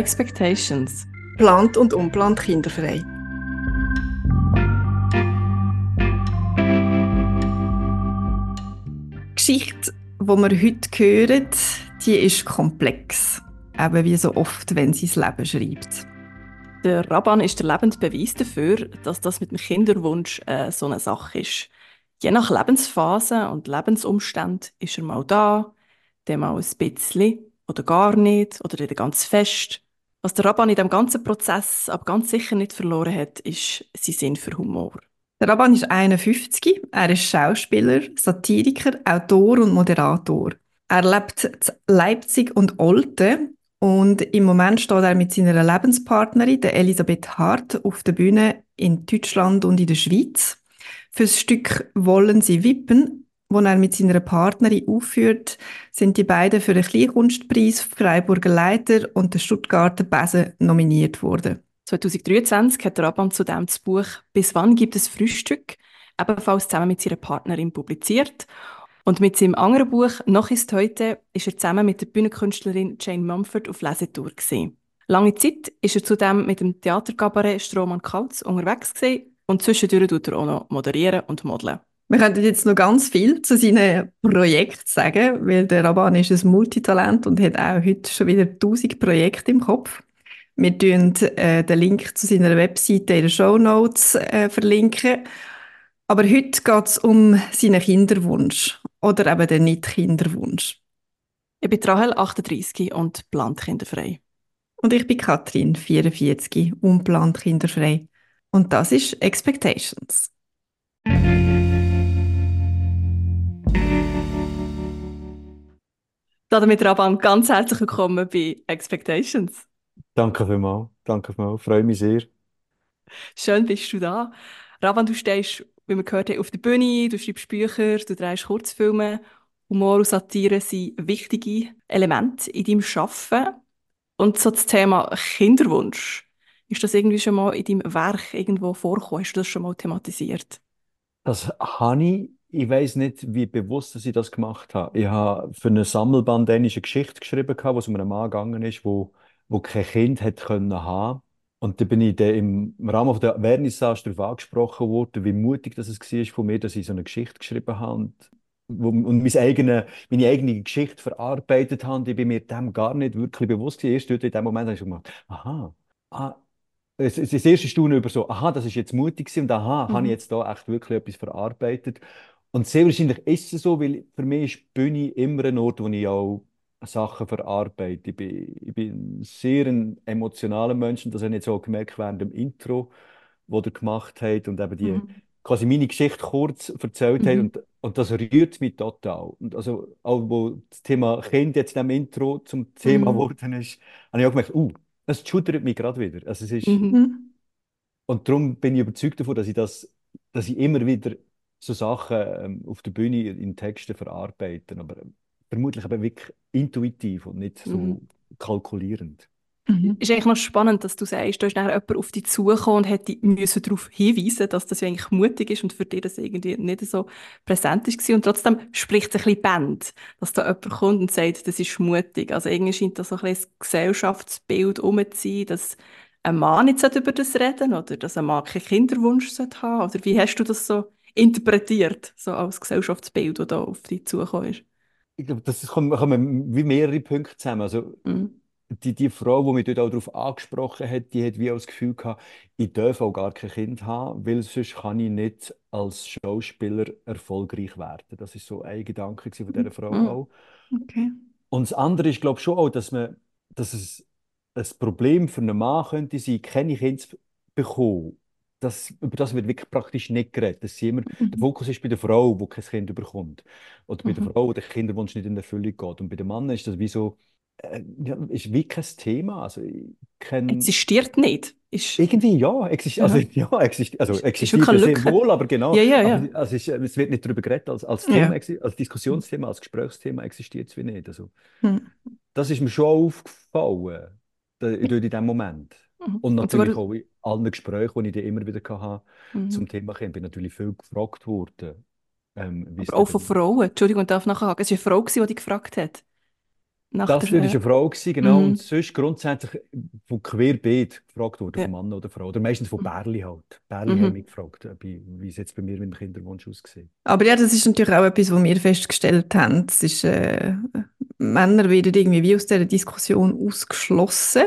Expectations. Plant und unplant kinderfrei. Die Geschichte, die wir heute hören, die ist komplex. Eben wie so oft, wenn sie das Leben schreibt. Der Rabban ist der lebende Beweis dafür, dass das mit dem Kinderwunsch äh, so eine Sache ist. Je nach Lebensphase und Lebensumstand ist er mal da, dann mal ein bisschen oder gar nicht oder wieder ganz fest. Was der Rabban in dem ganzen Prozess aber ganz sicher nicht verloren hat, ist sein Sinn für Humor. Der Rabban ist 51, er ist Schauspieler, Satiriker, Autor und Moderator. Er lebt in Leipzig und Olten und im Moment steht er mit seiner Lebenspartnerin, der Elisabeth Hart, auf der Bühne in Deutschland und in der Schweiz. Fürs Stück Wollen Sie wippen wo er mit seiner Partnerin aufführt, sind die beiden für den Kleinkunstpreis Freiburger Leiter und der Stuttgarter Besen nominiert worden. 2023 hat Raban zudem das Buch «Bis wann gibt es Frühstück?» ebenfalls zusammen mit seiner Partnerin publiziert. Und mit seinem anderen Buch «Noch ist heute» ist er zusammen mit der Bühnenkünstlerin Jane Mumford auf Lesetour gewesen. Lange Zeit ist er zudem mit dem Theaterkabarett Strohmann Kautz unterwegs gewesen und zwischendurch tut er auch noch moderieren und modeln. Wir könnten jetzt noch ganz viel zu seinem Projekt sagen, weil der Raban ist ein Multitalent und hat auch heute schon wieder 1000 Projekte im Kopf. Wir tun äh, den Link zu seiner Webseite in den Show Notes äh, verlinken. Aber heute geht es um seinen Kinderwunsch oder eben den Nicht-Kinderwunsch. Ich bin Rahel, 38 und plant kinderfrei. Und ich bin Katrin, 44 und plant kinderfrei. Und das ist Expectations. Damit Raban ganz herzlich willkommen bei Expectations. Danke vielmals, danke vielmals, freue mich sehr. Schön bist du da. Raban, du stehst, wie wir gehört haben, auf der Bühne, du schreibst Bücher, du drehst Kurzfilme. Humor und Satire sind wichtige Elemente in deinem Schaffen. Und so das Thema Kinderwunsch, ist das irgendwie schon mal in deinem Werk irgendwo vorgekommen? Hast du das schon mal thematisiert? Das habe ich ich weiß nicht, wie bewusst dass ich das gemacht habe. Ich habe für eine Sammelband eine Geschichte geschrieben, wo es um einen Mann gegangen ist, wo, wo kein Kind hätte können haben. Und da bin ich dann im Rahmen der Vernissage darauf angesprochen worden, wie mutig das es war von mir, dass ich so eine Geschichte geschrieben habe und, und meine, eigene, meine eigene Geschichte verarbeitet habe. Ich bin mir dem gar nicht wirklich bewusst. Erst in dem Moment habe ich gedacht, aha, ah, das, das erste Staunen über so, aha, das ist jetzt mutig gewesen und aha, mhm. habe ich jetzt da echt wirklich etwas verarbeitet. Und sehr wahrscheinlich ist es so, weil für mich ist die Bühne immer ein Ort, wo ich auch Sachen verarbeite. Ich bin, ich bin sehr ein emotionaler Mensch und das habe ich jetzt auch gemerkt während dem Intro, das ihr gemacht habt und eben die, mhm. quasi meine Geschichte kurz erzählt mhm. habt und, und das rührt mich total. Und also auch wo das Thema Kind jetzt in dem Intro zum Thema mhm. geworden ist, habe ich auch gemerkt, uh, das schudert mich gerade wieder. Also es ist, mhm. Und darum bin ich überzeugt davon, dass ich das, dass ich immer wieder so Sachen ähm, auf der Bühne in Texten verarbeiten, aber vermutlich aber wirklich intuitiv und nicht so mhm. kalkulierend. Mhm. Ist eigentlich noch spannend, dass du sagst, da ist nachher jemand auf dich zugekommen und hätte müssen darauf hinweisen dass das eigentlich mutig ist und für dich das irgendwie nicht so präsent ist und trotzdem spricht es ein bisschen Band, dass da jemand kommt und sagt, das ist mutig. Also irgendwie scheint da so ein bisschen das Gesellschaftsbild um zu sein, dass ein Mann nicht über das reden oder dass ein Mann keinen Kinderwunsch haben oder wie hast du das so interpretiert, so als Gesellschaftsbild, das da auf dich zugekommen ist? Ich glaube, das kommen, kommen wie mehrere Punkte zusammen. Also, mhm. die, die Frau, die mich dort auch darauf angesprochen hat, die hat wie auch das Gefühl gehabt, ich darf auch gar kein Kind haben, weil sonst kann ich nicht als Schauspieler erfolgreich werden. Das ist so ein Gedanke von dieser Frau mhm. auch. Okay. Und das andere ist, glaube ich, schon auch, dass, man, dass es ein Problem für einen Mann könnte sein, keine Kinder bekommen das, über das wird wirklich praktisch nicht geredet. Immer, mhm. Der Fokus ist bei der Frau, die kein Kind bekommt. Oder bei mhm. der Frau, wo der Kinderwunsch nicht in Erfüllung geht. Und bei dem Mann ist das wie so, äh, ja, ist wie kein Thema. Also, kein, existiert nicht. Ist, irgendwie ja, exist, also, ja existi also, existiert sehr wohl, aber genau. Ja, ja, ja. also, es, es, wird nicht darüber geredet als, als, Thema, als Diskussionsthema, als Gesprächsthema existiert es wie nicht. Also, mhm. Das ist mir schon aufgefallen in diesem Moment. Mhm. Und natürlich auch in allen Gesprächen, die ich dann immer wieder hatte mhm. zum Thema Kind, bin natürlich viel gefragt worden. Ähm, Aber auch von Frauen. Entschuldigung, darf nachhaken. Es war eine Frau, die dich gefragt hat. nach Das war eine Frau, gewesen, genau. Mhm. Und sonst grundsätzlich von querbeet gefragt worden, Ja. von Mann oder Frau. Oder meistens von Mhm. Bärli halt. Bärli Mhm. haben mich gefragt, äh, wie wie es jetzt bei mir mit dem Kinderwunsch aussieht. Aber ja, das ist natürlich auch etwas, was wir festgestellt haben. Es ist, äh, Männer werden irgendwie wie aus dieser Diskussion ausgeschlossen.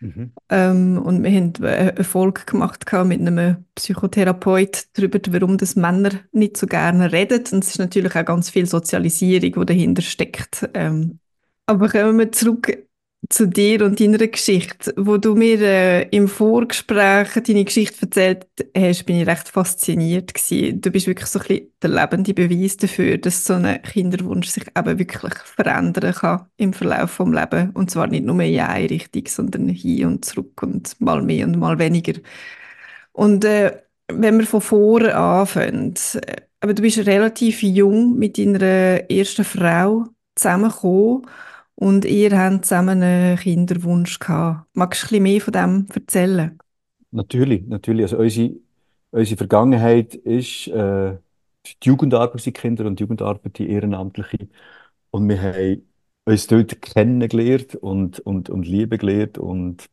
Mhm. Ähm, und wir haben äh, eine Folge gemacht mit einem Psychotherapeut darüber, warum das Männer nicht so gerne reden. Und es ist natürlich auch ganz viel Sozialisierung, die dahinter steckt. Ähm, aber kommen wir zurück zu dir und deiner Geschichte. Wo du mir äh, im Vorgespräch deine Geschichte erzählt hast, bin ich recht fasziniert gewesen. Du bist wirklich so ein bisschen der lebende Beweis dafür, dass so ein Kinderwunsch sich eben wirklich verändern kann im Verlauf vom Leben. Und zwar nicht nur in eine Richtung, sondern hin und zurück und mal mehr und mal weniger. Und äh, wenn wir von vorne anfangen, äh, aber du bist relativ jung mit deiner ersten Frau zusammengekommen und ihr habt zusammen einen Kinderwunsch gehabt. Magst du ein bisschen mehr von dem erzählen? Natürlich, natürlich. Also unsere, unsere Vergangenheit ist äh, die Jugendarbeit, unsere Kinder- und Jugendarbeit, die ehrenamtliche. Und wir haben uns dort kennengelernt und, und, und Liebe gelernt. Und,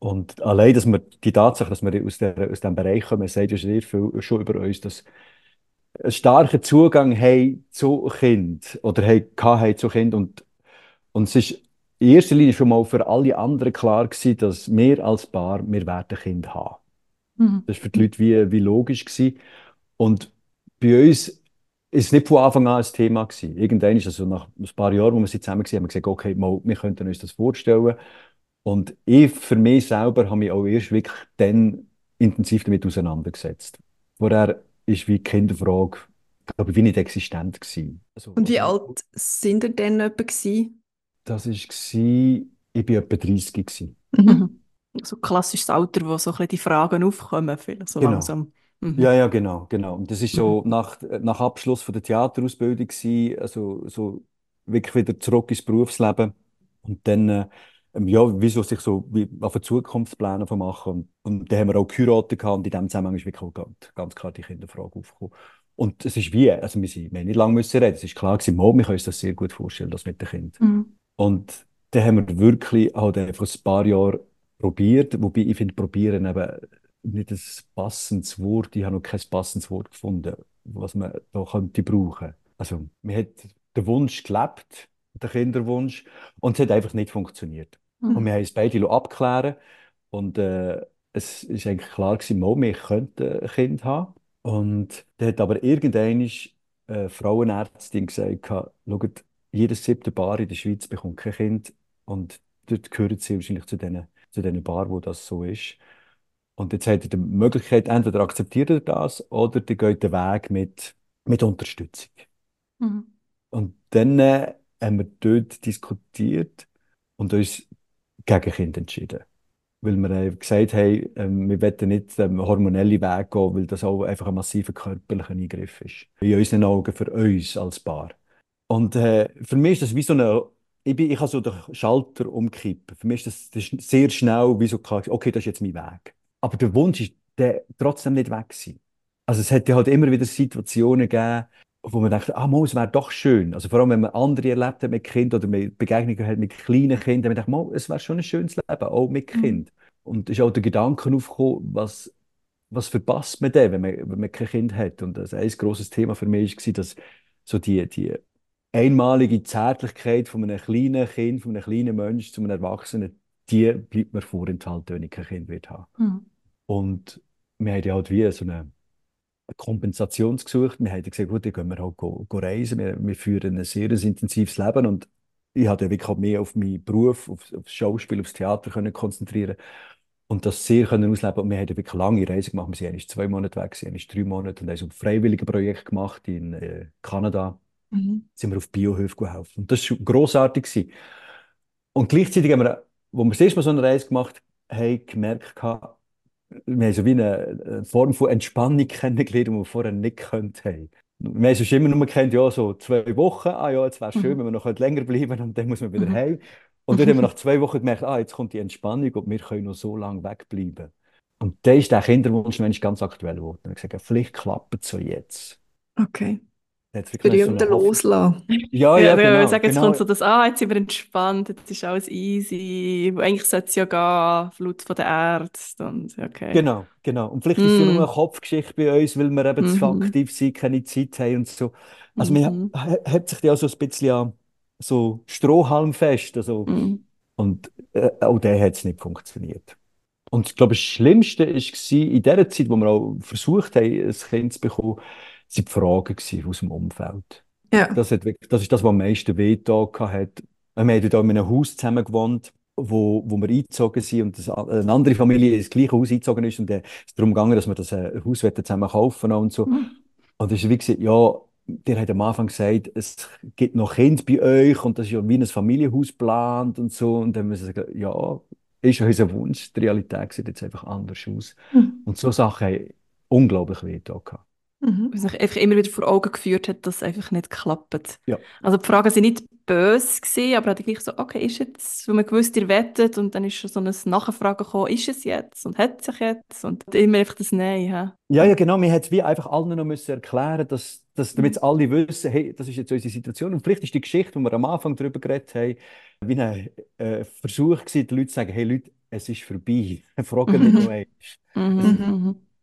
und allein, dass wir die Tatsache, dass wir aus, der, aus diesem Bereich kommen, sagt ja sehr viel schon über uns, dass einen starken Zugang haben zu Kind oder haben, haben zu Kind. Und, und es ist in erster Linie schon mal für alle anderen klar gewesen, dass wir als Paar, wir werden Kind haben. Mhm. Das war für die Leute wie, wie logisch. Gewesen. Und bei uns ist es nicht von Anfang an ein Thema gewesen. Irgendwann ist also nach ein paar Jahren, wo wir sie zusammen waren, haben wir gesagt, okay, mal, wir könnten uns das vorstellen. Und ich für mich selber habe mich auch erst wirklich dann intensiv damit auseinandergesetzt. Vorher ist wie die Kinderfrage, glaube ich, wie nicht existent gewesen. Also, Und wie alt sind ihr denn etwa gewesen? Das war, ich war etwa 30 gewesen. Mhm. So klassisches Alter, wo so ein bisschen die Fragen aufkommen, vielleicht so Genau. langsam. Mhm. Ja, ja, genau, genau. Und das ist so nach, nach Abschluss von der Theaterausbildung gewesen, also so wirklich wieder zurück ins Berufsleben und dann äh, ja, wieso sich so wie auf eine Zukunftspläne von machen und, und dann haben wir auch geheiratet gehabt und in dem Zusammenhang ist wirklich auch ganz, ganz klar die Kinderfrage aufgekommen. Und es ist wie, also wir, sind, wir haben nicht lange müssen reden, es ist klar gewesen, wir können uns das sehr gut vorstellen, das mit dem Kind. Mhm. Und dann haben wir wirklich halt einfach ein paar Jahre probiert, wobei ich finde, probieren eben nicht ein passendes Wort, ich habe noch kein passendes Wort gefunden, was man da könnte brauchen. Also, man hat den Wunsch gelebt, den Kinderwunsch, und es hat einfach nicht funktioniert. Mhm. Und wir haben es beide abklären und äh, es ist eigentlich klar gewesen, mal, wir könnten ein Kind haben. Und dann hat aber irgendeine äh, Frauenärztin gesagt, schaut, jedes siebte Paar in der Schweiz bekommt kein Kind und dort gehören sie wahrscheinlich zu diesen zu den Paar, wo das so ist. Und jetzt hat er die Möglichkeit, entweder akzeptiert er das oder der geht den Weg mit, mit Unterstützung. Mhm. Und dann äh, haben wir dort diskutiert und uns gegen Kind entschieden. Weil wir äh, gesagt haben, ähm, wir wollen nicht den hormonellen Weg gehen, weil das auch einfach ein massiver körperlicher Eingriff ist. In unseren Augen für uns als Paar. Und äh, für mich ist das wie so eine, ich, bin, ich kann so den Schalter umkippen. Für mich ist das, das ist sehr schnell wie so klar, okay, das ist jetzt mein Weg. Aber der Wunsch ist der trotzdem nicht weg gewesen. Also es hätte halt immer wieder Situationen gegeben, wo man denkt, ah, mal, es wäre doch schön. Also vor allem, wenn man andere erlebt hat mit Kind oder mit Begegnungen hat mit kleinen Kindern, dann denkt man, es wäre schon ein schönes Leben, auch mit Mhm. Kind. Und es ist auch der Gedanke aufgekommen, was, was verpasst man denn, wenn man, wenn man kein Kind hat? Und das ein grosses Thema für mich war, dass so die, die einmalige Zärtlichkeit von einem kleinen Kind, von einem kleinen Menschen zu einem Erwachsenen, die bleibt mir vorenthalten, wenn ich kein Kind wird haben. Mhm. Und wir haben ja halt wie so eine Kompensation gesucht. Wir haben gesagt, gut, dann gehen wir halt go, go reisen. Wir, wir führen ein sehr intensives Leben und ich hatte ja wirklich mehr auf meinen Beruf, auf, auf das Schauspiel, aufs Theater können konzentrieren und das sehr können ausleben. Und wir haben ja wirklich lange Reisen gemacht. Wir sind zwei Monate weg, sind eigentlich drei Monate und haben so ein freiwilliges Projekt gemacht in äh, Kanada. Mhm. Sind wir auf Biohöfe geholfen. Und das war grossartig. Gewesen. Und gleichzeitig haben wir, wo wir das erste Mal so eine Reise gemacht haben, gemerkt, wir haben so wie eine, Form von Entspannung kennengelernt, die wir vorher nicht gekannt haben. Wir haben sonst immer nur gekannt, ja, so zwei Wochen, ah ja, jetzt wäre es schön, Mhm. wenn wir noch länger bleiben und dann muss man wieder Mhm. heim. Und dann haben wir nach zwei Wochen gemerkt, ah, jetzt kommt die Entspannung und wir können noch so lange wegbleiben. Und dann ist der Kinderwunsch Mensch ganz aktuell geworden. Ich gesagt, vielleicht klappt es so jetzt. Okay. Berühmte eine Hoffnung. Loslassen. Ja, Ja, ja, ich würde genau, sagen, jetzt genau. kommt so das, ah, jetzt sind wir entspannt, jetzt ist alles easy. Eigentlich sollte es ja gehen, Flut von der Ärzte und okay. Genau, genau. Und vielleicht ist es ja nur eine Mm, Kopfgeschichte bei uns, weil wir eben zu mhm, aktiv sind, keine Zeit haben und so. Also man mhm, ha- hat sich ja so ein bisschen an so Strohhalm fest. Also, mhm, und äh, auch der hat es nicht funktioniert. Und ich glaube, das Schlimmste war in der Zeit, wo wir auch versucht haben, ein Kind zu bekommen, sind die Fragen aus dem Umfeld. Ja. Das, hat das ist das, was am meisten wehgetan hat. Wir haben da in einem Haus zusammen gewohnt, wo, wo wir eingezogen sind und das, eine andere Familie ins gleiche Haus eingezogen ist und es ist darum gegangen, dass wir das äh, Haus zusammen kaufen und so. mhm, Und es ist wie gesagt, ja, der hat am Anfang gesagt, es gibt noch Kinder bei euch und das ist ja wie ein Familienhaus geplant und so. Und dann haben wir gesagt, ja, ist ja unser Wunsch. Die Realität sieht jetzt einfach anders aus. Mhm. Und so Sachen haben unglaublich wehgetan. gehabt. Mhm. Was mich einfach immer wieder vor Augen geführt hat, dass es einfach nicht klappt. Ja. Also die Fragen sind nicht böse gewesen, aber hatte gleich so, okay, ist jetzt, weil man gewusst, ihr wettet und dann ist schon so ein Nachfragen gekommen, ist es jetzt und hat es sich jetzt und immer einfach das Nein. hä? Ja, ja, genau. Wir hätten wie einfach allen noch müssen erklären, dass, dass damit Mhm. alle wissen, hey, das ist jetzt unsere Situation. Und vielleicht ist die Geschichte, die wir am Anfang darüber geredet haben, wie ein äh, Versuch gewesen, den Leuten zu sagen, hey Leute, es ist vorbei. Fragen nicht noch einmal.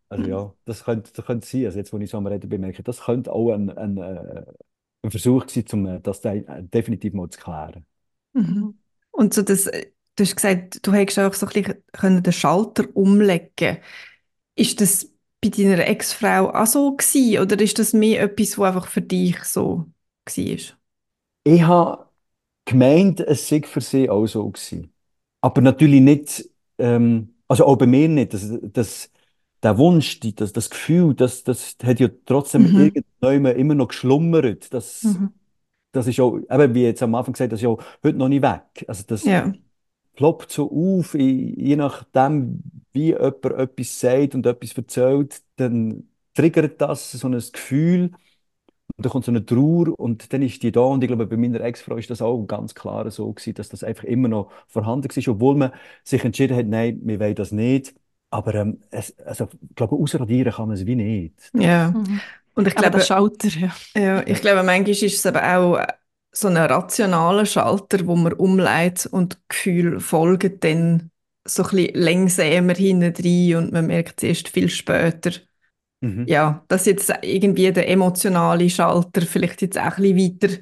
Also ja, das könnte, das könnte sein. Also jetzt, wo ich so am Reden bin, merke ich, das könnte auch ein, ein, äh, ein Versuch sein, um äh, das äh, definitiv mal zu klären. Mhm. Und so das, du hast gesagt, du hättest auch so ein bisschen können den Schalter umlegen Ist das bei deiner Ex-Frau auch so gewesen, oder ist das mehr etwas, was einfach für dich so war? Ich habe gemeint, es sei für sie auch so gewesen. Aber natürlich nicht, ähm, also auch bei mir nicht. Das, das, der Wunsch, die, das, das Gefühl, das, das hat ja trotzdem Mhm. irgendwann immer noch geschlummert. Das, Mhm. das ist auch, eben wie jetzt am Anfang gesagt, das ist ja heute noch nicht weg. Also das Ja. ploppt so auf, je nachdem, wie jemand etwas sagt und etwas erzählt, dann triggert das so ein Gefühl. Und dann kommt so eine Trauer und dann ist die da. Und ich glaube, bei meiner Ex-Frau ist das auch ganz klar so gewesen, dass das einfach immer noch vorhanden war, obwohl man sich entschieden hat, nein, wir wollen das nicht. Aber ähm, es, also, ich glaube, ausradieren kann man es wie nicht. Ja. Mhm. Und ich glaube, Schalter, ja. ja, ich glaube, manchmal ist es eben auch äh, so ein rationaler Schalter, wo man umleitet und die Gefühle folgen dann so ein bisschen langsamer hinten rein und man merkt es erst viel später, Mhm. ja, dass jetzt irgendwie der emotionale Schalter vielleicht jetzt auch ein bisschen weiter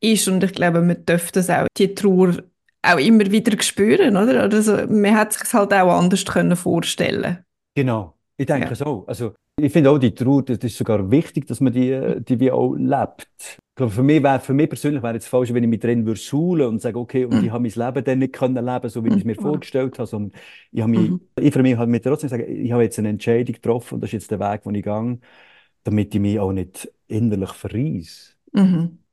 ist und ich glaube, man dürfte das auch, die Trauer auch immer wieder spüren, oder? Also, man hat sich es halt auch anders können vorstellen. Genau, ich denke Ja. so. Also, ich finde auch, die Trauer, das ist sogar wichtig, dass man die, äh, die wie auch lebt. Ich glaube, für mich, wär, für mich persönlich wäre es falsch, wenn ich mich drin würde suhlen und sage, okay, und Mhm. ich habe mein Leben dann nicht können leben, so wie ich es mir Mhm. vorgestellt habe, sondern ich habe mich, Mhm. ich für mich halt mir trotzdem sagen, ich habe jetzt eine Entscheidung getroffen und das ist jetzt der Weg, den ich gehe, damit ich mich auch nicht innerlich verreise. Mhm.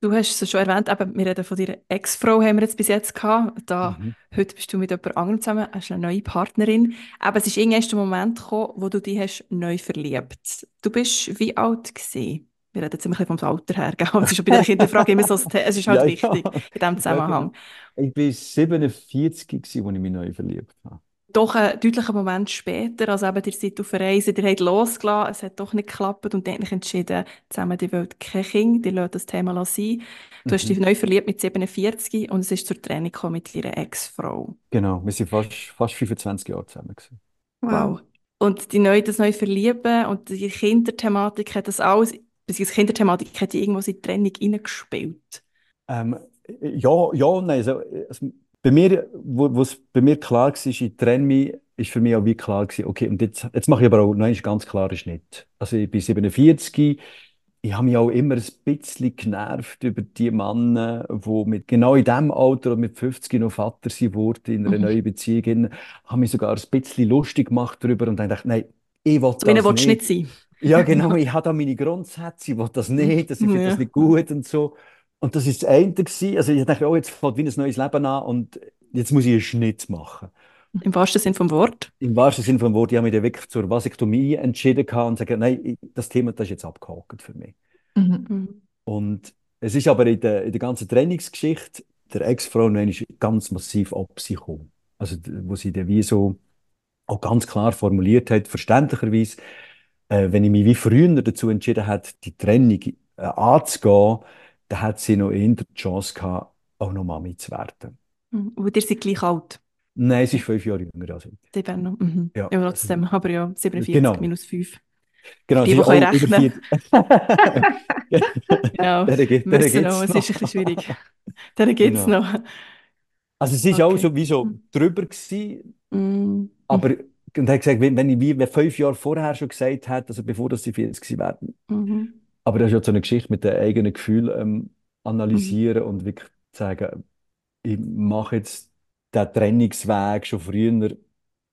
Du hast es schon erwähnt, eben, wir reden von deiner Ex-Frau, haben wir jetzt bis jetzt gehabt. Da, Mhm. heute bist du mit jemand anderem zusammen, hast eine neue Partnerin. Aber es ist irgendwann der Moment gekommen, wo du dich hast neu verliebt. Du bist wie alt gewesen? Wir reden jetzt ein bisschen vom Alter her, gell? Es ist schon bei der Kinderfrage immer so, ein The- es ist halt Ja, wichtig ja. in diesem Ja, Zusammenhang. genau. Ich war 47, gewesen, als ich mich neu verliebt habe. Doch ein deutlicher Moment später, also eben, ihr seid auf Reise, ihr habt losgelassen, es hat doch nicht geklappt und dann entschieden, zusammen, ihr wollt kein Kind, ihr lasst das Thema sein. Du hast Mhm. dich neu verliebt mit 47 und es ist zur Trennung gekommen mit deiner Ex-Frau. Genau, wir sind fast, fast 25 Jahre zusammen. Gewesen. Wow. Und die neu, das neue Verlieben und die Kinderthematik hat das alles, beziehungsweise die Kinderthematik hat die irgendwo in die Trennung reingespielt. Ähm, ja, ja nein. Also, also, bei mir, wo es bei mir klar war, ich trenne mich, ist für mich auch wie klar gewesen, okay, und jetzt, jetzt mache ich aber auch einen ganz klaren Schnitt. Also ich bin 47, ich habe mich auch immer ein bisschen genervt über die Männer, die mit, genau in diesem Alter, mit 50 noch Vater sind wurden, in einer Mhm. neuen Beziehung, habe mich sogar ein bisschen lustig gemacht darüber und dann dachte, nein, ich will So das nicht. nicht sein. Ja, genau, ich habe da meine Grundsätze, ich will das nicht, das, ich finde das Ja. nicht gut und so. Und das ist das eine gewesen. Also ich dachte, oh, jetzt fängt wie ein neues Leben an und jetzt muss ich einen Schnitt machen. Im wahrsten Sinn vom Wort. Im wahrsten Sinne vom Wort, ich habe mich dann wirklich zur Vasektomie entschieden und gesagt, nein, das Thema, das ist jetzt abgehakt für mich. Mhm. Und es ist aber in der, in der ganzen Trainingsgeschichte der Ex-Frau ganz massiv ab sie gekommen. Also, wo sie dann wie so auch ganz klar formuliert hat, verständlicherweise, äh, wenn ich mich wie früher dazu entschieden hätte, die Trennung äh, anzugehen, dann hat sie noch eher die Chance gehabt, auch noch Mami zu werden. Mhm. Und ihr seid gleich alt? Nein, sie ist fünf Jahre jünger als ich. Sieben noch. Mhm. Ja, Ja, also, trotzdem. Aber ja, 47 genau, minus 5. genau, Die, die können auch rechnen. 40. Genau. Der geht, der geht's noch. Es ist ein bisschen schwierig. Dann gibt es Genau. noch. Also sie ist auch Okay. so wie so drüber gewesen, Mhm. aber und hat gesagt, wenn, ich wie wenn fünf Jahre vorher schon gesagt hätte, also bevor dass sie 40 gewesen wären, Mhm. Aber das ist ja so eine Geschichte mit den eigenen Gefühlen ähm, Mhm. analysieren und wirklich sagen, ich mache jetzt den Trennungsweg schon früher,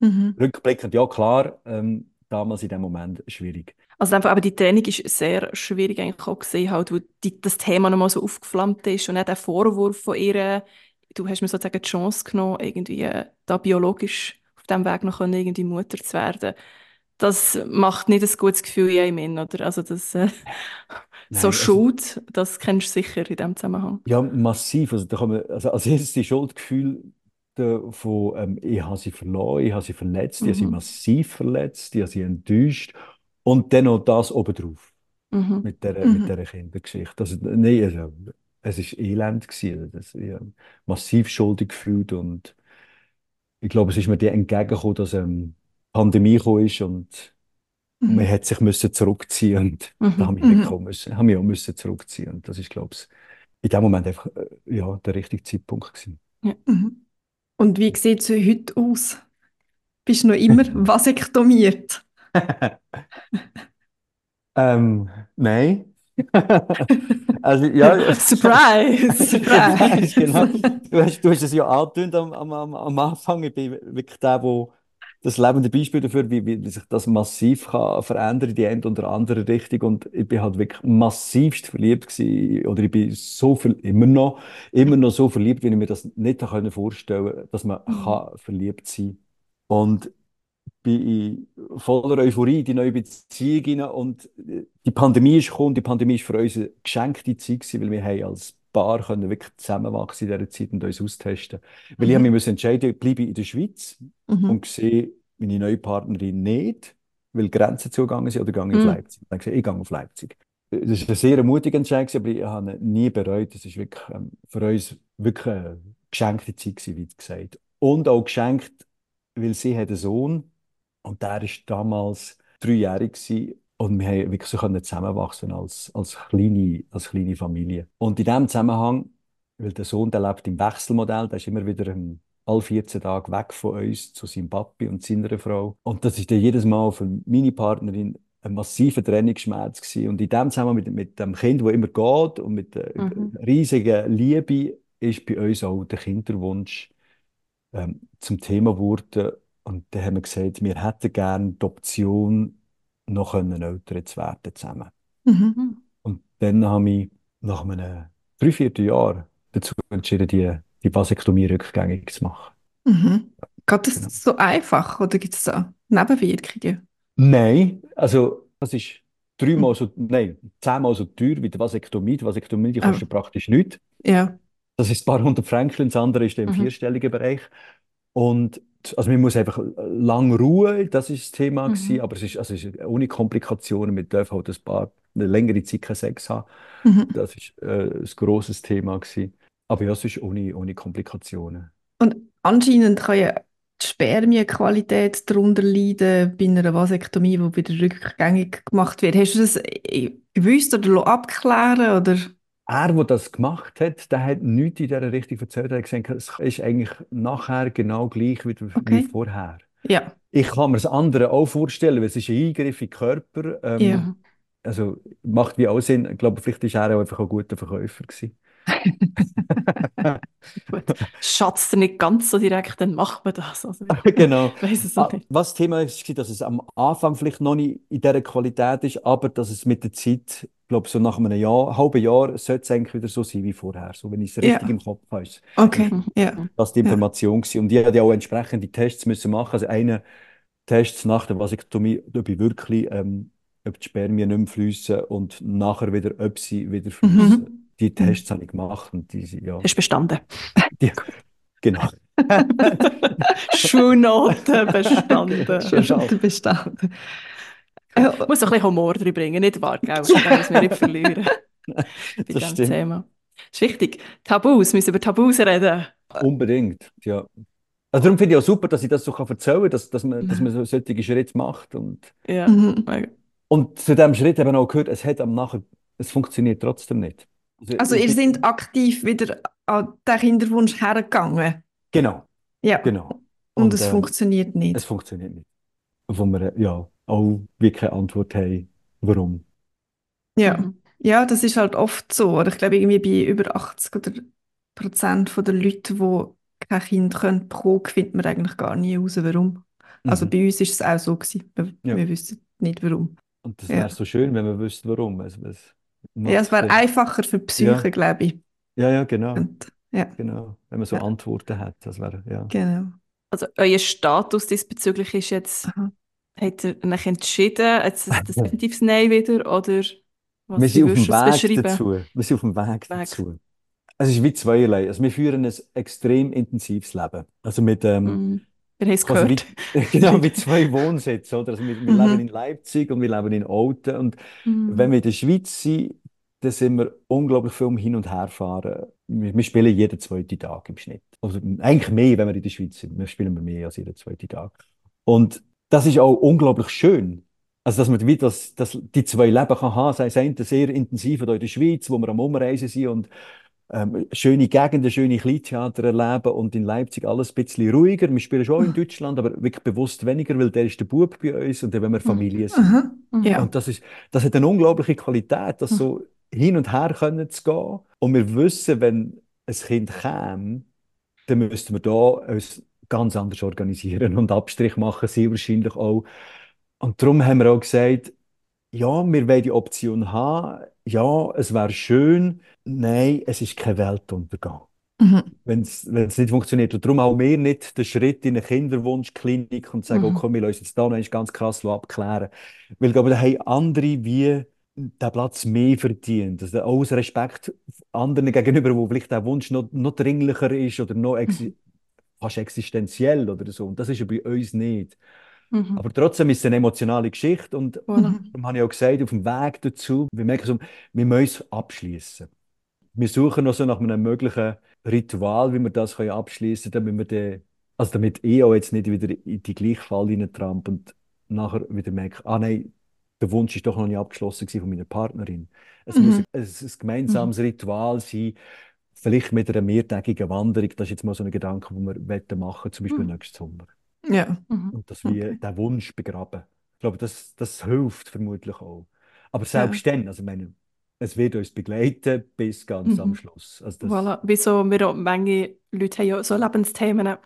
Mhm. rückblickend, ja klar, ähm, damals in dem Moment schwierig. Also einfach, aber die Training ist sehr schwierig eigentlich auch gesehen, halt, wo die, das Thema nochmal so aufgeflammt ist und auch der Vorwurf von ihr, du hast mir sozusagen die Chance genommen, irgendwie äh, da biologisch auf diesem Weg noch irgendwie Mutter zu werden. Das macht nicht ein gutes Gefühl in einem, in, oder? Also das, äh, so Nein, also Schuld, das kennst du sicher in diesem Zusammenhang. ja massiv. Also da kann man, also als erstes die Schuldgefühl von, ähm, ich habe sie verloren, ich habe sie verletzt, ich habe sie Mhm. massiv verletzt, ich habe sie enttäuscht und dann noch das obendrauf. Mhm. mit mit Mhm. der Kindergeschichte. Also, nein, also, es ist elend gewesen. Also, Das, ich habe massiv schuldig gefühlt und ich glaube, es ist mir entgegengekommen, dass ähm, Pandemie gekommen ist und man Mhm. hat sich müssen zurückziehen und da Mhm. habe ich mich Mhm. auch müssen, habe mich auch müssen zurückziehen und das ist, glaube ich, in dem Moment einfach äh, ja, der richtige Zeitpunkt gewesen. Mhm. Und wie sieht es heute aus? Bist du noch immer vasektomiert? Ähm, nein. Also, ja, Surprise! Surprise, genau. Du hast, du hast es ja angetönt am, am, am Anfang. Ich bin wirklich der, wo das lebende Beispiel dafür, wie, wie sich das massiv kann verändern in die eine oder andere Richtung. Und ich bin halt wirklich massivst verliebt gewesen. Oder ich bin so ver immer noch, immer noch so verliebt, wie ich mir das nicht können vorstellen, dass man Mhm. kann verliebt sein. Und bin in voller Euphorie in die neue Beziehung rein und äh, die Pandemie ist gekommen. Die Pandemie ist für uns eine geschenkte Zeit gewesen, weil wir haben als Paar können wirklich zusammenwachsen in dieser Zeit und uns austesten. Weil ich mich Mhm. müssen entscheiden, bleibe ich in der Schweiz Mhm. und sehe meine neue Partnerin nicht, weil Grenzen zugegangen sind, oder gehe ich auf Mhm. Leipzig. Dann habe ich ich gehe auf Leipzig. Das war ein sehr mutiger Entscheid, gewesen, aber ich habe ihn nie bereut. Es ist wirklich ähm, für uns wirklich eine geschenkte Zeit gewesen, wie gesagt. Und auch geschenkt, weil sie hat einen Sohn und der war damals dreijährig gewesen, und wir haben wirklich so können zusammenwachsen als, als kleine, als kleine Familie. Und in diesem Zusammenhang, weil der Sohn, der lebt im Wechselmodell, der ist immer wieder ähm, alle 14 Tage weg von uns zu seinem Papi und seiner Frau. Und das ist dann jedes Mal für meine Partnerin ein massiver Trennungsschmerz gewesen. Und in dem Zusammenhang mit, mit dem Kind, das immer geht und mit der Mhm. riesigen Liebe, ist bei uns auch der Kinderwunsch ähm, zum Thema geworden. Und dann haben wir gesagt, wir hätten gerne die Option, noch können Eltern zu werden zusammen. Mhm. Mhm. Und dann habe ich nach einem Dreivierteljahr dazu entschieden, die, die Vasektomie rückgängig zu machen. Mhm. Geht das Genau. so einfach oder gibt es da Nebenwirkungen? Nein, also das ist Mhm. dreimal so, nein, zehnmal so teuer wie die Vasektomie. Die Vasektomie, die Oh, kostet praktisch nichts. ja. Das ist ein paar hundert Franken, das andere ist im Mhm. vierstelligen Bereich. Und also man muss einfach lang ruhen, das ist das Thema gewesen, Mhm. aber es ist, also es ist ohne Komplikationen, wir dürfen halt ein paar, eine längere Zeit keinen Sex haben. Mhm. Das ist äh, ein grosses Thema gewesen. Aber ja, es ist ohne, ohne Komplikationen. Und anscheinend kann ja die Spermienqualität darunter leiden bei einer Vasektomie, die wieder rückgängig gemacht wird. Hast du das äh, gewusst oder abklären oder? Er, der das gemacht hat, der hat nichts in dieser Richtung erzählt. Er hat gesagt, es ist eigentlich nachher genau gleich wie, Okay. vorher. Ja. Ich kann mir das andere auch vorstellen, weil es ist ein Eingriff in den Körper. Ähm, Ja. Also macht wie auch Sinn. Ich glaube, vielleicht war er auch einfach ein guter Verkäufer. Gewesen. Schatzt er nicht ganz so direkt, dann macht man das. Also, Genau. Ah. Was das Thema ist, dass es am Anfang vielleicht noch nicht in dieser Qualität ist, aber dass es mit der Zeit, glaube, so nach einem Jahr, halben Jahr, sollte es eigentlich wieder so sein wie vorher. So, wenn ich es richtig Ja. im Kopf habe, ist Okay. Mhm. Ja. das die Ja. Information gewesen. Und ich hatte ja auch entsprechende Tests müssen machen. Also einen Test nach der Vasektomie, ob ich wirklich, ähm, ob die Spermien nicht mehr fließen und nachher wieder, ob sie wieder fließen. Mhm. Die Mhm. Tests habe ich gemacht und die, ja, du bestanden? die, genau. Schulnoten bestanden. Schon bestanden. Äh, Ich muss ein bisschen Humor drin bringen, nicht wahr, gell? Das müssen wir nicht verlieren. bei Das diesem stimmt. Thema. Das ist wichtig. Tabus, wir müssen über Tabus reden. Unbedingt, ja. Also darum finde ich auch super, dass ich das so kann erzählen kann, dass, dass man, dass man so solche Schritte macht. Und, Ja, Mhm. mega. und zu diesem Schritt eben auch gehört, es hat am Nachher, es funktioniert trotzdem nicht. Also ich- ihr seid aktiv wieder an den Kinderwunsch hergegangen. Genau, Ja. genau. Und, es ähm, funktioniert nicht. Es funktioniert nicht. Wo wir ja auch wie keine Antwort haben, warum. ja. Ja, das ist halt oft so. Oder ich glaube, irgendwie bei über 80 oder Prozent von der Leute, die kein Kind können bekommen, findet man eigentlich gar nie heraus, warum. Also Mhm. bei uns ist es auch so gewesen. Wir, Ja. wir wissen nicht, warum. Und das Ja. wäre so schön, wenn man wüsste, warum. Es, es Ja, es wäre einfacher für die Psyche, Ja. glaube ich. Ja, ja, genau. Und, ja, genau. Wenn man so Ja. Antworten hat, das wäre, ja. genau. Also euer Status diesbezüglich ist jetzt, Aha. Habt ihr euch entschieden, jetzt ein definitives Nein wieder oder was Wir sind auf dem Weg dazu. Wir sind auf dem Weg Weg. dazu. Es ist wie zweierlei. Also wir führen ein extrem intensives Leben. Also mit, ähm, Mhm. Wir haben es quasi gehört. wie, genau, mit zwei Wohnsitzen, oder? Also wir, wir Mhm. leben in Leipzig und wir leben in Olten. Und Mhm. wenn wir in der Schweiz sind, dann sind wir unglaublich viel um Hin- und Herfahren. Wir, wir spielen jeden zweiten Tag im Schnitt. Also eigentlich mehr, wenn wir in der Schweiz sind. Wir spielen mehr als jeden zweiten Tag. Und das ist auch unglaublich schön. Also, dass man wie das, das, die zwei Leben kann haben, sei es eine sehr intensiv hier in der Schweiz, wo wir am Umreisen sind und ähm, schöne Gegenden, schöne Kleintheater erleben und in Leipzig alles ein bisschen ruhiger. Wir spielen schon in Deutschland, aber wirklich bewusst weniger, weil der ist der Bub bei uns und dann, wenn wir Familie sind. Aha. Mhm. Ja. Und das ist, das hat eine unglaubliche Qualität, das so hin und her können zu gehen. Und wir wissen, wenn ein Kind käme, dann müssten wir da uns ganz anders organisieren und Abstrich machen, sie wahrscheinlich auch. Und darum haben wir auch gesagt, ja, wir wollen die Option haben. Ja, es wäre schön. Nein, es ist kein Weltuntergang Mhm. wenn es nicht funktioniert. Und darum auch wir nicht den Schritt in eine Kinderwunschklinik und sagen, Mhm. okay, wir lassen uns da noch ganz krass abklären. Weil ich glaube, da haben andere wie den Platz mehr verdient. Also auch aus Respekt anderen gegenüber, wo vielleicht der Wunsch noch, noch dringlicher ist oder noch exi fast existenziell oder so. Und das ist ja bei uns nicht. Mhm. Aber trotzdem ist es eine emotionale Geschichte und. Mhm. Darum habe ich auch gesagt, auf dem Weg dazu, wir merken so, wir müssen es abschließen. Wir suchen noch so nach einem möglichen Ritual, wie wir das können abschließen können, damit wir den, also damit ich auch jetzt nicht wieder in die gleiche Falle reintrampe und nachher wieder merke, ah nein, der Wunsch ist doch noch nicht abgeschlossen gewesen von meiner Partnerin. Es Mhm. muss ein, ein gemeinsames Ritual sein, vielleicht mit einer mehrtägigen Wanderung. Das ist jetzt mal so ein Gedanke, den wir wollen machen, zum Beispiel Mhm. nächsten Sommer. Ja. Mhm. Und dass wir Okay. den Wunsch begraben. Ich glaube, das, das hilft vermutlich auch. Aber selbst dann, also ich meine, es wird uns begleiten bis ganz am Mhm. Schluss. Also das, Voilà. Wieso wir auch, manche Leute haben ja so Lebensthemen,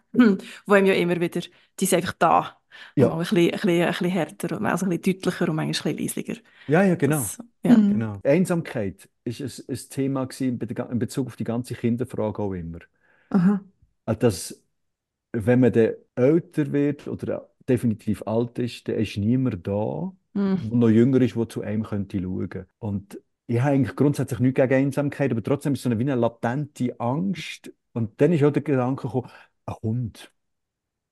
wo einem ja immer wieder, die sind einfach da. Ja. Ein bisschen, ein bisschen, ein bisschen härter, also ein bisschen deutlicher und manchmal ein bisschen leislicher. Ja, ja, genau. Das, ja. Mhm. genau. Einsamkeit ist ein, ein Thema in Bezug auf die ganze Kinderfrage auch immer. Aha. Also dass, wenn man dann älter wird oder definitiv alt ist, dann ist niemand da, Mhm. der noch jünger ist, der zu einem könnte schauen. Und ich habe eigentlich grundsätzlich nichts gegen Einsamkeit, aber trotzdem ist so eine, wie eine latente Angst. Und dann ist auch der Gedanke gekommen, ein Hund.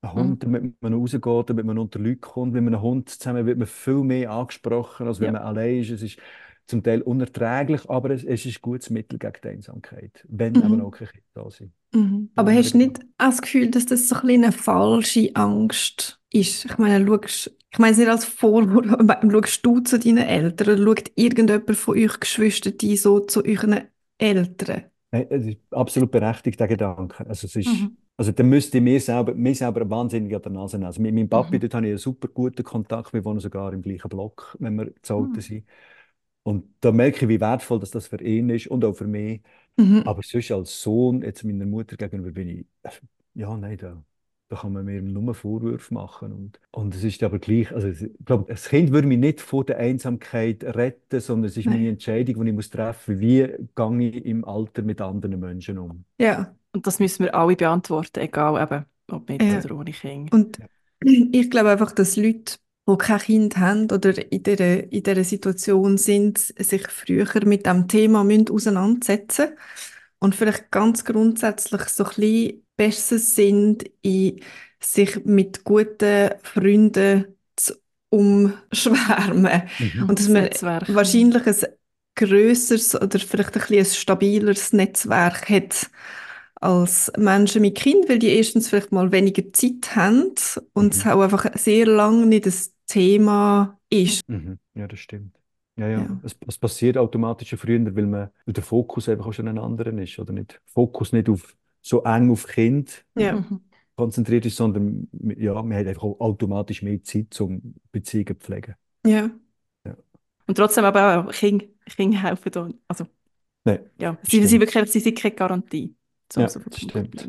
Ein Hund, damit man rausgeht, damit man unter Leute kommt. Mit einem Hund zusammen wird man viel mehr angesprochen, als wenn Ja. man allein ist. Es ist zum Teil unerträglich, aber es, es ist ein gutes Mittel gegen die Einsamkeit, wenn Mhm. eben auch keine Kinder da sind. Mhm. Aber hast du nicht das Gefühl, dass das so ein eine falsche Angst ist? Ich meine, schaust, ich meine es nicht als Vorwurf, aber schaust du zu deinen Eltern oder schaut irgendjemand von euch Geschwistern so zu euren Eltern? Nein, es ist absolut berechtigt, der Gedanke. Also, es ist, Mhm. also dann müsste ich mir selber, mir selber wahnsinnig an der Nase nehmen. Also mit meinem Papi, Mhm. dort habe ich einen super guten Kontakt. Wir wohnen sogar im gleichen Block, wenn wir zu Mhm. sind. Und da merke ich, wie wertvoll dass das für ihn ist und auch für mich. Mhm. Aber sonst als Sohn, jetzt meiner Mutter gegenüber, bin ich, ja, nein, da, da kann man mir nur Vorwürfe machen. Und, und es ist aber gleich, also ich glaube, das Kind würde mich nicht vor der Einsamkeit retten, sondern es ist Nein. meine Entscheidung, die ich muss treffen muss, wie gehe ich im Alter mit anderen Menschen um. Ja. Und das müssen wir alle beantworten, egal eben, ob mit Ja. oder ohne Kind. Und Ja. ich glaube einfach, dass Leute, die kein Kind haben oder in dieser, in dieser Situation sind, sich früher mit dem Thema müssen auseinandersetzen und vielleicht ganz grundsätzlich so ein bisschen besser sind, in sich mit guten Freunden zu umschwärmen. Mhm. Und dass Das man Netzwerk. wahrscheinlich ein grösseres oder vielleicht ein, bisschen ein stabileres Netzwerk hat als Menschen mit Kind, weil die erstens vielleicht mal weniger Zeit haben und es Mhm. auch einfach sehr lange nicht das Thema ist. Mhm. Ja, das stimmt. Ja, ja. Ja. Es, es passiert automatisch früher, weil man, weil der Fokus einfach auch schon ein anderer ist, oder nicht? Fokus nicht auf, so eng auf Kind Ja. Mhm. konzentriert ist, sondern ja, man hat einfach auch automatisch mehr Zeit, um Beziehungen zu pflegen. Ja. Und trotzdem aber auch Kinder, Kinder helfen da. Also, Nein, ja, sie, sie, wirklich, sie sind keine Garantie. So, Ja, so das stimmt.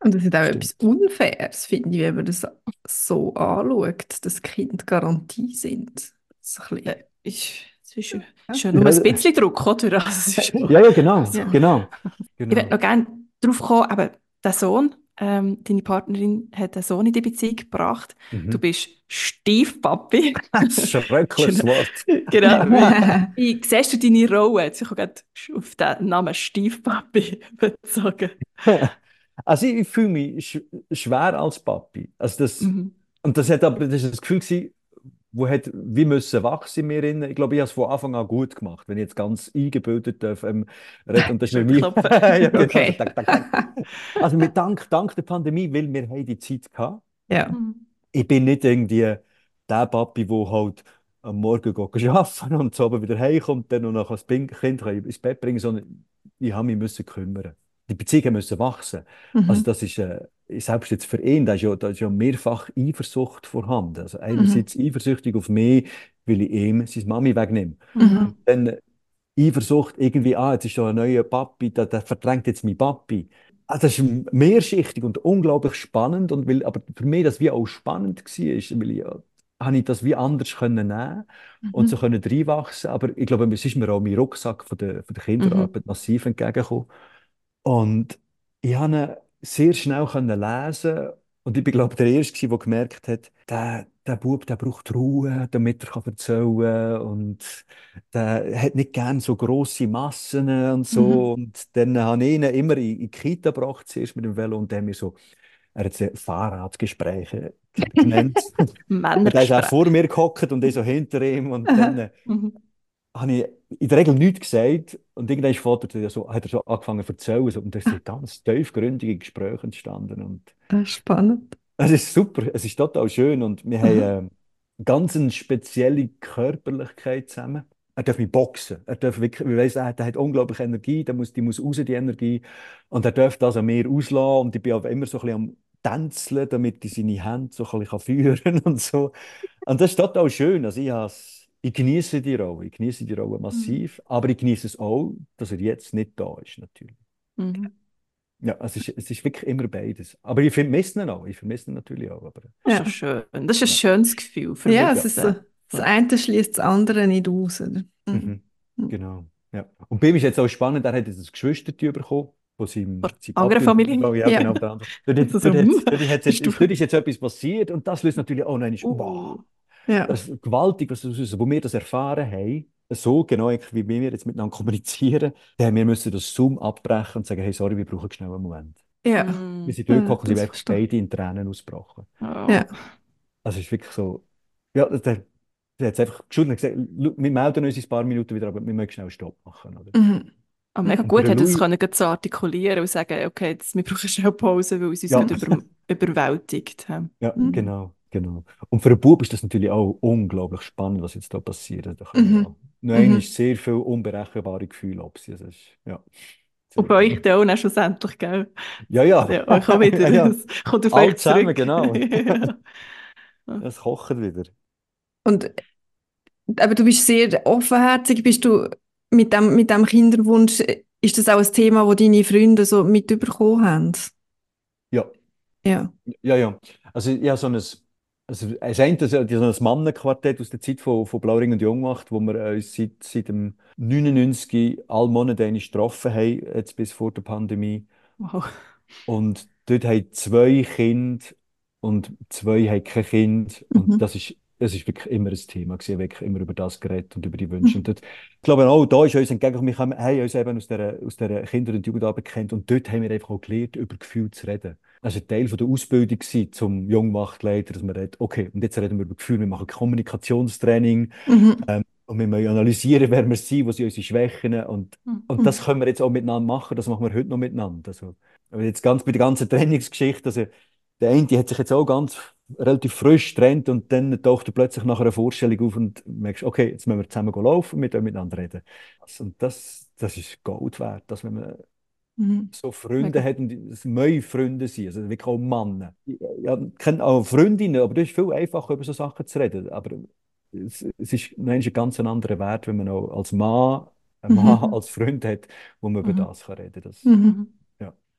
Und das ist auch Stimmt. etwas Unfaires, finde ich, wenn man das so anschaut, dass Kinder Garantie sind. So ein bisschen. Äh, ist, es ist, Ja. ist ja nur ein Ja. bisschen Druck, oder? Also, ist schon- Ja, ja, genau, Ja. genau, Ich würde genau. noch gerne darauf kommen, aber der Sohn, ähm, deine Partnerin hat einen Sohn in die Beziehung gebracht. Mhm. Du bist Stiefpapi. Schreckliches Genau. Wort. genau. Wie, siehst du deine Rolle? Jetzt ich habe gerade auf den Namen Stiefpapi bezogen. Also ich, ich fühle mich sch schwer als Papi. Also das, Mhm. und das hat aber das ist das Gefühl gewesen, wo hat, wir müssen wachsen in mir innen. Ich glaube, ich habe es von Anfang an gut gemacht, wenn ich jetzt ganz eingebildet darf, ähm, reden. Und das ist mir ja, genau. Okay. Also mit Dank, dank der Pandemie, weil wir haben die Zeit gehabt. ja. Mhm. Ich bin nicht irgendwie der Papi, der halt am Morgen geht arbeiten und so wieder heimkommt, dann noch das Kind ins Bett bringen, sondern ich habe mich müssen kümmern. Die Beziehungen müssen wachsen. Mhm. Also das ist, äh, selbst jetzt für ihn, da ist ja, da ist ja mehrfach Eifersucht vorhanden. Also einerseits eifersüchtig auf mich, weil ich ihm seine Mami wegnehme. Mhm. Dann Eifersucht irgendwie, ah, jetzt ist da ein neuer Papi, der, der verdrängt jetzt meinen Papi. Ah, das ist mehrschichtig und unglaublich spannend. Und weil, aber für mich das wie auch spannend war, weil ich, ja, habe ich das wie anders können nehmen und so können reinwachsen. Aber ich glaube, es ist mir auch mein Rucksack von der, von der Kinderarbeit massiv entgegengekommen. Und ich habe sehr schnell können lesen und ich bin, glaube der Erste, der gemerkt hat, der, der Bub, der braucht Ruhe, damit er kann erzählen kann und der hat nicht gern so grosse Massen und so. Und dann habe ich ihn immer in, in die Kita gebracht, zuerst mit dem Velo und dann wir so, er hat Fahrradgespräche genannt. Und er ist auch vor mir gehockt und ich so hinter ihm und dann äh, Mhm. Habe ich in der Regel nichts gesagt und irgendwann fordert er so, hat er so angefangen zu erzählen so, und da sind ganz tiefgründige Gespräche entstanden und Das ist spannend. es ist super, es ist total schön und wir haben äh, ganz eine spezielle Körperlichkeit zusammen. Er darf mich boxen, er darf wirklich, ich weiss, er hat, er hat unglaublich Energie, der muss, die muss raus, die Energie und er darf das an mir auslassen und ich bin aber immer so ein bisschen am Tänzeln, damit ich seine Hände so ein bisschen führen kann und so. Und das ist total schön, also ich has, ich genieße die Rolle, ich genieße die Rolle massiv, aber ich genieße es auch, dass er jetzt nicht da ist, natürlich. Mhm. Ja, es ist, es ist wirklich immer beides. Aber ich vermisse ihn auch, ich vermisse ihn natürlich auch, aber Das ist Ja. so schön. Das ist ein schönes Gefühl für Ja, mich. es ist so, das eine schließt das andere nicht aus. Oder? Mhm. Mhm. Genau. Ja. Und bei ihm ist jetzt auch spannend, er hat jetzt ein Geschwisterchen bekommen von seinem, Papi. Familie? Oh, ja, Ja. genau. Dort, So, dort, so, dort, dort, dort, dort ist jetzt etwas passiert und das löst natürlich auch noch Uh. Ja. das ist gewaltig, was. Wo wir das erfahren haben, so genau wie wir jetzt miteinander kommunizieren, dann haben wir müssen das Zoom abbrechen und sagen, hey, sorry, wir brauchen schnell einen Moment. Ja. Mhm. Wir sind dort Ja, gekommen und sind beide in Tränen ausgebrochen. Oh. Ja. Also es ist wirklich so, ja, der, der hat einfach geschuldet und gesagt, «Schau, wir melden uns in ein paar Minuten wieder, aber wir müssen schnell Stopp machen. Oder? Mhm. Aber mega Und gut, hat er es können so artikulieren und sagen, okay, jetzt, wir brauchen schnell Pause, weil es uns Ja. gerade über, überwältigt. haben. Ja, Mhm. genau, genau. Und für einen Bub ist das natürlich auch unglaublich spannend, was jetzt da passiert. Da Mhm. ja einmal Mhm. sehr viele unberechenbare Gefühle ab. Also das ist, ja. Und bei euch dann auch schlussendlich, gell? Ja, ja. Ja, euch auch wieder. Ja, ja. Das kommt auf Alle euch zusammen, zurück. genau. ja. Kocht wieder. Und, aber du bist sehr offenherzig. Bist du mit dem, mit dem Kinderwunsch, ist das auch ein Thema, das deine Freunde so mitbekommen haben? Ja, Ja. ja, ja. Also ich habe so ein, also es eine, das ist so ein Mannenquartett aus der Zeit von, von Blauring und Jungmacht, wo wir uns seit, seit dem 99 alle Monate getroffen haben, jetzt bis vor der Pandemie. Wow. Und dort haben zwei Kinder und zwei haben kein Kind. Und Mhm. das ist, das ist wirklich immer ein Thema gewesen. Wirklich immer über das geredet und über die Wünsche. Und dort, ich glaube auch, da ist uns entgegengekommen, wir haben, haben uns eben aus der, aus der Kinder- und Jugendarbeit kennt und dort haben wir einfach auch gelernt, über Gefühle zu reden. Das war ein Teil von der Ausbildung gewesen, zum Jungmachtleiter, dass man redet, okay, und jetzt reden wir über Gefühle, wir machen Kommunikationstraining, Mhm. ähm, Und wir müssen analysieren, wer wir sind, wo sind unsere Schwächen. Und, und Mhm. das können wir jetzt auch miteinander machen, das machen wir heute noch miteinander. Also, jetzt ganz bei der ganzen Trainingsgeschichte, also der eine hat sich jetzt auch ganz relativ frisch getrennt und dann taucht er plötzlich nach einer Vorstellung auf und merkst, okay, jetzt müssen wir zusammen laufen, wir dürfen miteinander reden. Und das, das ist Gold wert, dass wenn man Mhm. so Freunde Mega. hat und es neue Freunde sind, also wirklich auch Männer. Ja, ich kenne auch Freundinnen, aber das ist viel einfacher, über so Sachen zu reden. Aber es, es ist ein ganz anderer Wert, wenn man auch als Mann, einen Mann Mhm. als Freund hat, wo man über Mhm. das kann reden kann. Das, Mhm.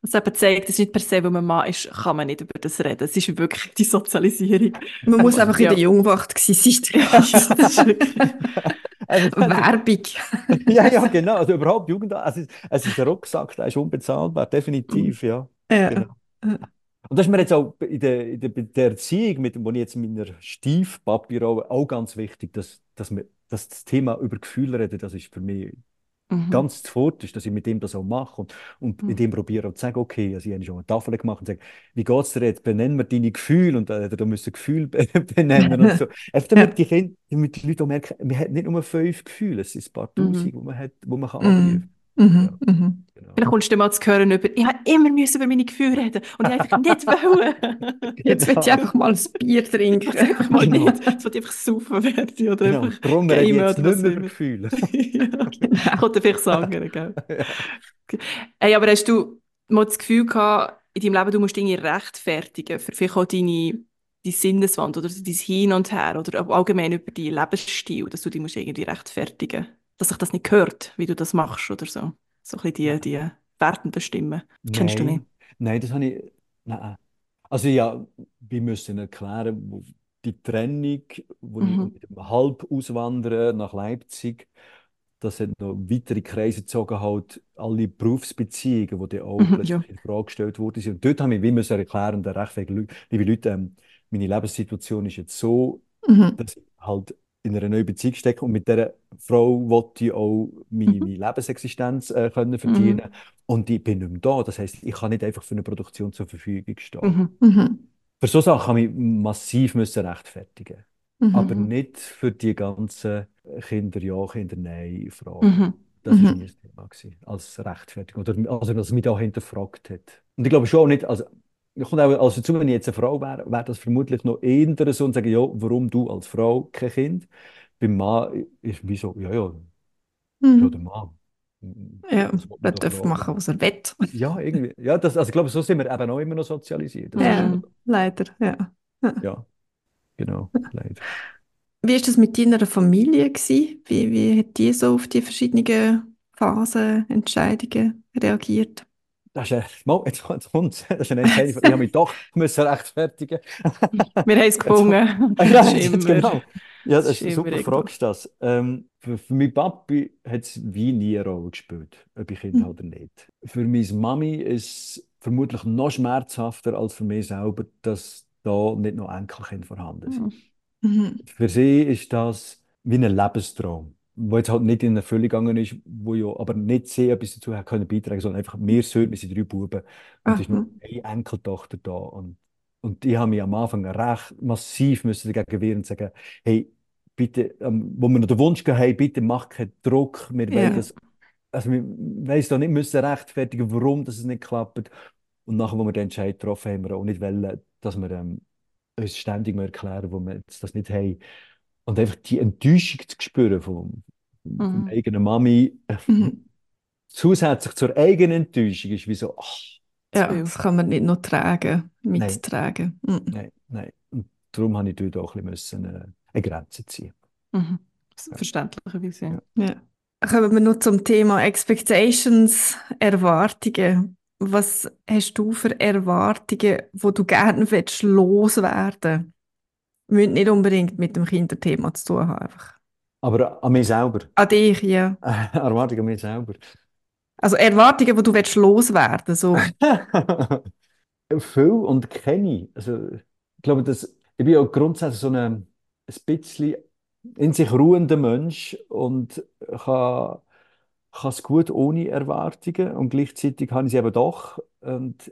Was eben zeigt, es ist nicht per se, wenn man Mann ist, kann man nicht über das reden. Es ist wirklich die Sozialisierung. Man muss einfach in Ja. der Jungwacht gewesen sein. Ja, das ist wirklich... Also, Werbung. ja, ja, genau. Also überhaupt Jugend, also es, es ist der Rucksack, der ist unbezahlbar, definitiv, ja. Ja. Genau. Und das ist mir jetzt auch in der, in der, der Erziehung, mit dem, wo ich jetzt in meiner Stiefpapi-Rolle auch ganz wichtig, dass, dass, wir, dass das Thema über Gefühle reden, das ist für mich Mhm. ganz zuvorderst, dass ich mit ihm das auch mache und, und Mhm. mit ihm probiere zu sagen, okay, also ich habe schon eine Tafel gemacht und sage, wie geht es dir jetzt, benennen wir deine Gefühle und äh, da müssen Gefühle be- benennen und so. Einfach damit die Kinder, damit die Leute auch merken, man hat nicht nur fünf Gefühle, es sind ein paar Mhm. Tausend, die man hat, wo man kann Mhm. Mhm. Mhm. Genau. Vielleicht kommst du mal zu hören über, ich habe immer müssen über meine Gefühle reden und ich einfach nicht wollen. Jetzt will ich einfach mal ein Bier trinken. einfach mal Genau. nicht. Es wird einfach saufen werden oder Genau. einfach Darum rede ich jetzt nicht mehr über. Gefühle. ja. Genau. Kommt vielleicht sagen, gell? Ja. Hey, aber hast du mal das Gefühl gehabt, in deinem Leben, du musst Dinge rechtfertigen für vielleicht auch deine, deine Sinneswand oder dein Hin und Her oder allgemein über deinen Lebensstil, dass du dich musst irgendwie rechtfertigen dass sich das nicht gehört, wie du das machst oder so. So ein bisschen die, die wertenden Stimmen. Kennst du nicht? Nein, das habe ich. Nein. Also ja, wir müssen erklären, wo die Trennung, wo ich Mhm. mit dem Halb auswandern nach Leipzig, das hat noch weitere Kreise gezogen, halt alle Berufsbeziehungen, die dann auch Mhm, ja. in Frage gestellt wurden. Und dort haben wir wie müssen erklären, und recht viele Leute, liebe Leute, ähm, meine Lebenssituation ist jetzt so, Mhm. dass ich halt in einer neuen Beziehung stecke und mit dieser Frau wollte ich auch meine, Mhm. meine Lebensexistenz äh, können verdienen und ich bin nicht mehr da. Das heisst, ich kann nicht einfach für eine Produktion zur Verfügung stehen. Mhm. Mhm. Für so Sachen habe ich massiv müssen rechtfertigen, Mhm. aber nicht für die ganzen Kinder ja, Kinder nein Fragen. Mhm. Das war Mhm. das Thema gewesen, als Rechtfertigung oder also dass mich da hinterfragt hat. Und ich glaube schon auch nicht, also kommt auch also dazu, wenn ich jetzt eine Frau wäre, wäre das vermutlich noch eher so und sagen, ja, warum du als Frau kein Kind? Beim Mann ist wie so, ja, ja, ist ja der Mhm. Mann. Ja, er da darf machen, was er will. Ja, irgendwie. Ja, das, also ich glaube, so sind wir eben auch immer noch sozialisiert. Das Ja, leider, ja. ja, genau, leider. Wie ist das mit deiner Familie gewesen? Wie, wie hat die so auf die verschiedenen Phasen, Entscheidungen reagiert? Das ist mal, jetzt kommt. Das ist eine Entscheidung. Ich habe mich doch müssen rechtfertigen. Wir haben es gefunden. Ah, Das ja, ist genau. Ja, das ist super, fragst du das. Ähm, für, für meinen Papi hat es wie nie eine Rolle gespielt, ob ich Kinder Mhm. habe oder nicht. Für meine Mami ist es vermutlich noch schmerzhafter als für mich selber, dass da nicht noch Enkelkinder vorhanden sind. Mhm. Für sie ist das wie ein Lebenstraum, wo jetzt halt nicht in Erfüllung gegangen ist, wo ja aber nicht sie etwas dazu hat können beitragen, sondern einfach wir Söhne, wir sind drei Buben. Und es ist nur eine Enkeltochter da. Und, und ich habe mich am Anfang recht massiv müssen dagegen wehren und sagen, hey, bitte, ähm, wo wir noch den Wunsch hatten, hey, bitte mach keinen Druck, wir wollen das, also wir wollen da nicht müssen rechtfertigen, warum das es nicht klappt. Und nachher, wo wir den Entscheid getroffen haben, haben wir auch nicht wollen, dass wir ähm, uns ständig mal erklären, wo wir jetzt das nicht haben. Und einfach die Enttäuschung zu spüren von, Mhm. eigenen Mami, äh, Mhm. zusätzlich zur eigenen Enttäuschung, ist wie so, ach, Ja, das kann man nicht noch tragen, mittragen. Mhm. nein, nein. Und darum habe ich dort auch ein bisschen äh, eine Grenze ziehen. Mhm. Verständlicherweise. Ja. Ja. Kommen wir noch zum Thema Expectations, Erwartungen. Was hast du für Erwartungen, wo du gerne willst, loswerden Müssen nicht unbedingt mit dem Kinderthema zu tun haben. Einfach. Aber an mich selber. An dich, ja. Erwartung an mich selber. Also Erwartungen, die du willst, loswerden so. Viel und kenne ich. Also, ich glaube, dass, ich bin auch grundsätzlich so ein, ein bisschen in sich ruhender Mensch und kann, kann es gut ohne Erwartungen und gleichzeitig habe ich sie eben doch. Und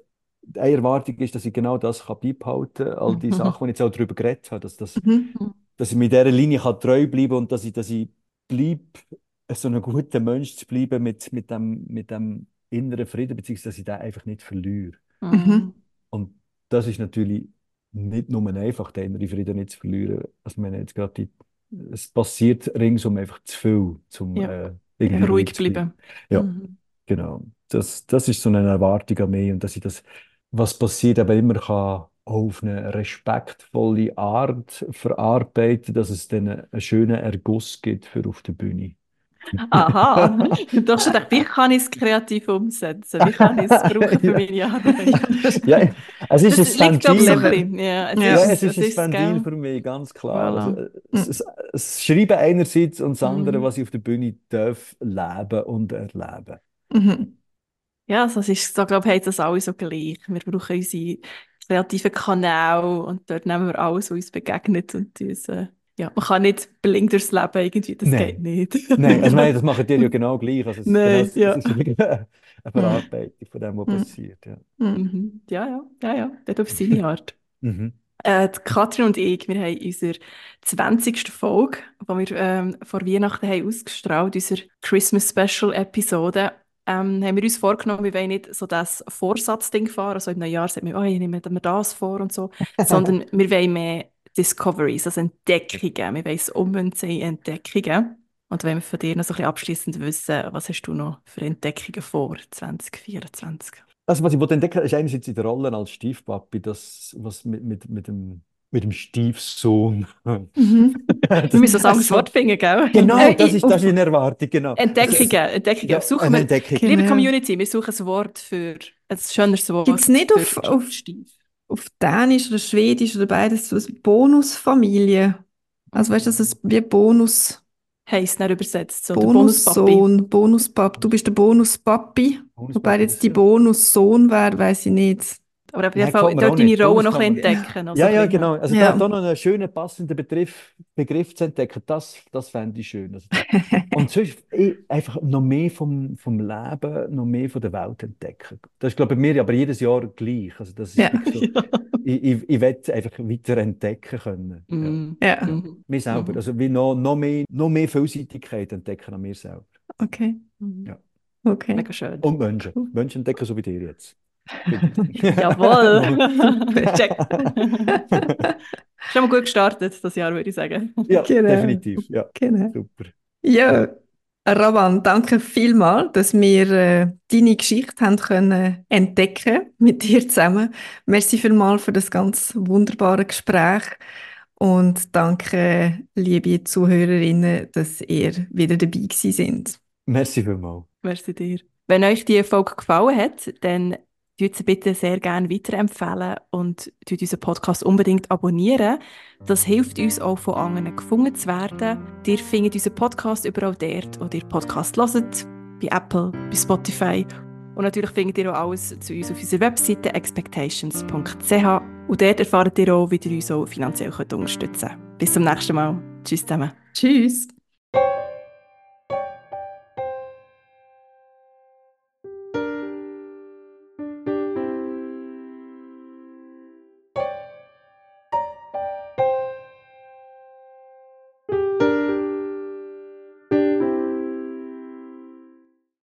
eine Erwartung ist, dass ich genau das kann beibehalten kann, all die Mhm. Sachen, die ich jetzt auch darüber geredet habe, dass, das, Mhm. dass ich mit dieser Linie kann treu bleiben und dass ich, dass ich bleib so ein guter Mensch zu bleiben mit, mit dem, mit dem inneren Frieden, beziehungsweise dass ich den einfach nicht verliere. Mhm. Und das ist natürlich nicht nur einfach, den inneren Frieden nicht zu verlieren. Also, haben jetzt gerade die, es passiert ringsum einfach zu viel, um Ja. äh, Ruhig zu bleiben. bleiben. Ja. Mhm. Genau. Das, das ist so eine Erwartung an mich und dass ich das, was passiert, aber immer kann auf eine respektvolle Art verarbeiten, dass es dann einen schönen Erguss gibt für auf der Bühne. Aha, du hast gedacht, wie kann ich es kreativ umsetzen? Wie kann ich es brauchen für meine Arbeit? Ja, es ist Das ein Ventil. Ja, es Ja, Ja, ist, es ist ein es Ventil für mich, ganz klar. Voilà. Also, es, es, es Schreiben einerseits und das andere, Mhm. was ich auf der Bühne darf, leben und erleben. Mhm. Ja, also es ist so, glaube ich, haben das alle so gleich. Wir brauchen unsere kreativen Kanäle und dort nehmen wir alles, was uns begegnet und uns, äh, ja, man kann nicht blind durchs Leben irgendwie, das Nein. geht nicht. Nein, also nein, das machen die ja genau gleich. Also es, Nein, genau, ja. es ist eine Verarbeitung von dem, was Mhm. passiert. Ja. Mhm. Mhm. Ja, ja, ja, ja, das auf seine Art. Mhm. Äh, Katrin und ich, wir haben unsere 20. Folge, die wir ähm, vor Weihnachten haben ausgestrahlt, unsere Christmas Special Episode, ähm, haben wir uns vorgenommen, wir wollen nicht so das Vorsatzding fahren, also im Neujahr sagt man, oh, ich nehme mir das vor und so, sondern wir wollen mehr Discoveries, also Entdeckungen. Wir wollen es ummünzen in Entdeckungen. Und wenn wir von dir noch so ein bisschen abschließend wissen, was hast du noch für Entdeckungen vor 2024? Also, was ich entdecken, ist einerseits in der Rolle als Stiefpapi, das, was mit, mit, mit dem, mit dem Stiefsohn. Mhm. Wir müssen ein anderes Wort finden, gell? Genau, Äh, das ist, das ist eine Erwartung, genau. Entdeckungen, Entdeckungen. Ja, Suchen eine wir, Entdeckung. Genau. liebe Community, wir suchen ein Wort für ein schöneres Wort. Gibt's nicht für auf- auf- Stief. Auf Dänisch oder Schwedisch oder beides so eine Bonusfamilie. Also weißt du, das ist wie Bonus, Heisst nicht übersetzt, so. Bonussohn, Bonuspapi. Du bist der Bonuspapi. Wobei jetzt die Bonussohn wäre, weiß ich nicht. Aber auf jeden Fall dort deine. Rolle noch ein bisschen entdecken. also Ja, ja, genau. Also Ja. da, da noch einen schönen passenden Begriff, Begriff zu entdecken, das, das fände ich schön. Also, und sonst einfach noch mehr vom, vom Leben, noch mehr von der Welt entdecken. Das ist, glaube ich, bei mir aber jedes Jahr gleich. Also das ist Ja. ich, ich, ich will einfach weiter entdecken können. Ja. Mhm. Ja, Mhm. Mir selber. Mhm. Also wie noch, noch, mehr, noch mehr Vielseitigkeit entdecken an mir selber. okay. Ja. Okay. Mega schön. Und Menschen. Menschen entdecken, so wie dir jetzt. Jawohl. Check. Schon mal gut gestartet, das Jahr, würde ich sagen. ja, Genau. definitiv. Ja, Genau. super. Ja, Ravan, danke vielmals, dass wir äh, deine Geschichte haben können entdecken mit dir zusammen. Merci vielmals für das ganz wunderbare Gespräch und danke, liebe Zuhörerinnen, dass ihr wieder dabei gewesen sind. Merci vielmals. Merci dir. Wenn euch die Folge gefallen hat, dann tut sie bitte sehr gerne weiterempfehlen und tut unseren Podcast unbedingt abonnieren. Das hilft uns auch von anderen gefunden zu werden. Ihr findet unseren Podcast überall dort, wo ihr Podcast hört, bei Apple, bei Spotify. Und natürlich findet ihr auch alles zu uns auf unserer Webseite expectations.ch und dort erfahrt ihr auch, wie ihr uns auch finanziell unterstützen könnt. Bis zum nächsten Mal. Tschüss zusammen. Tschüss!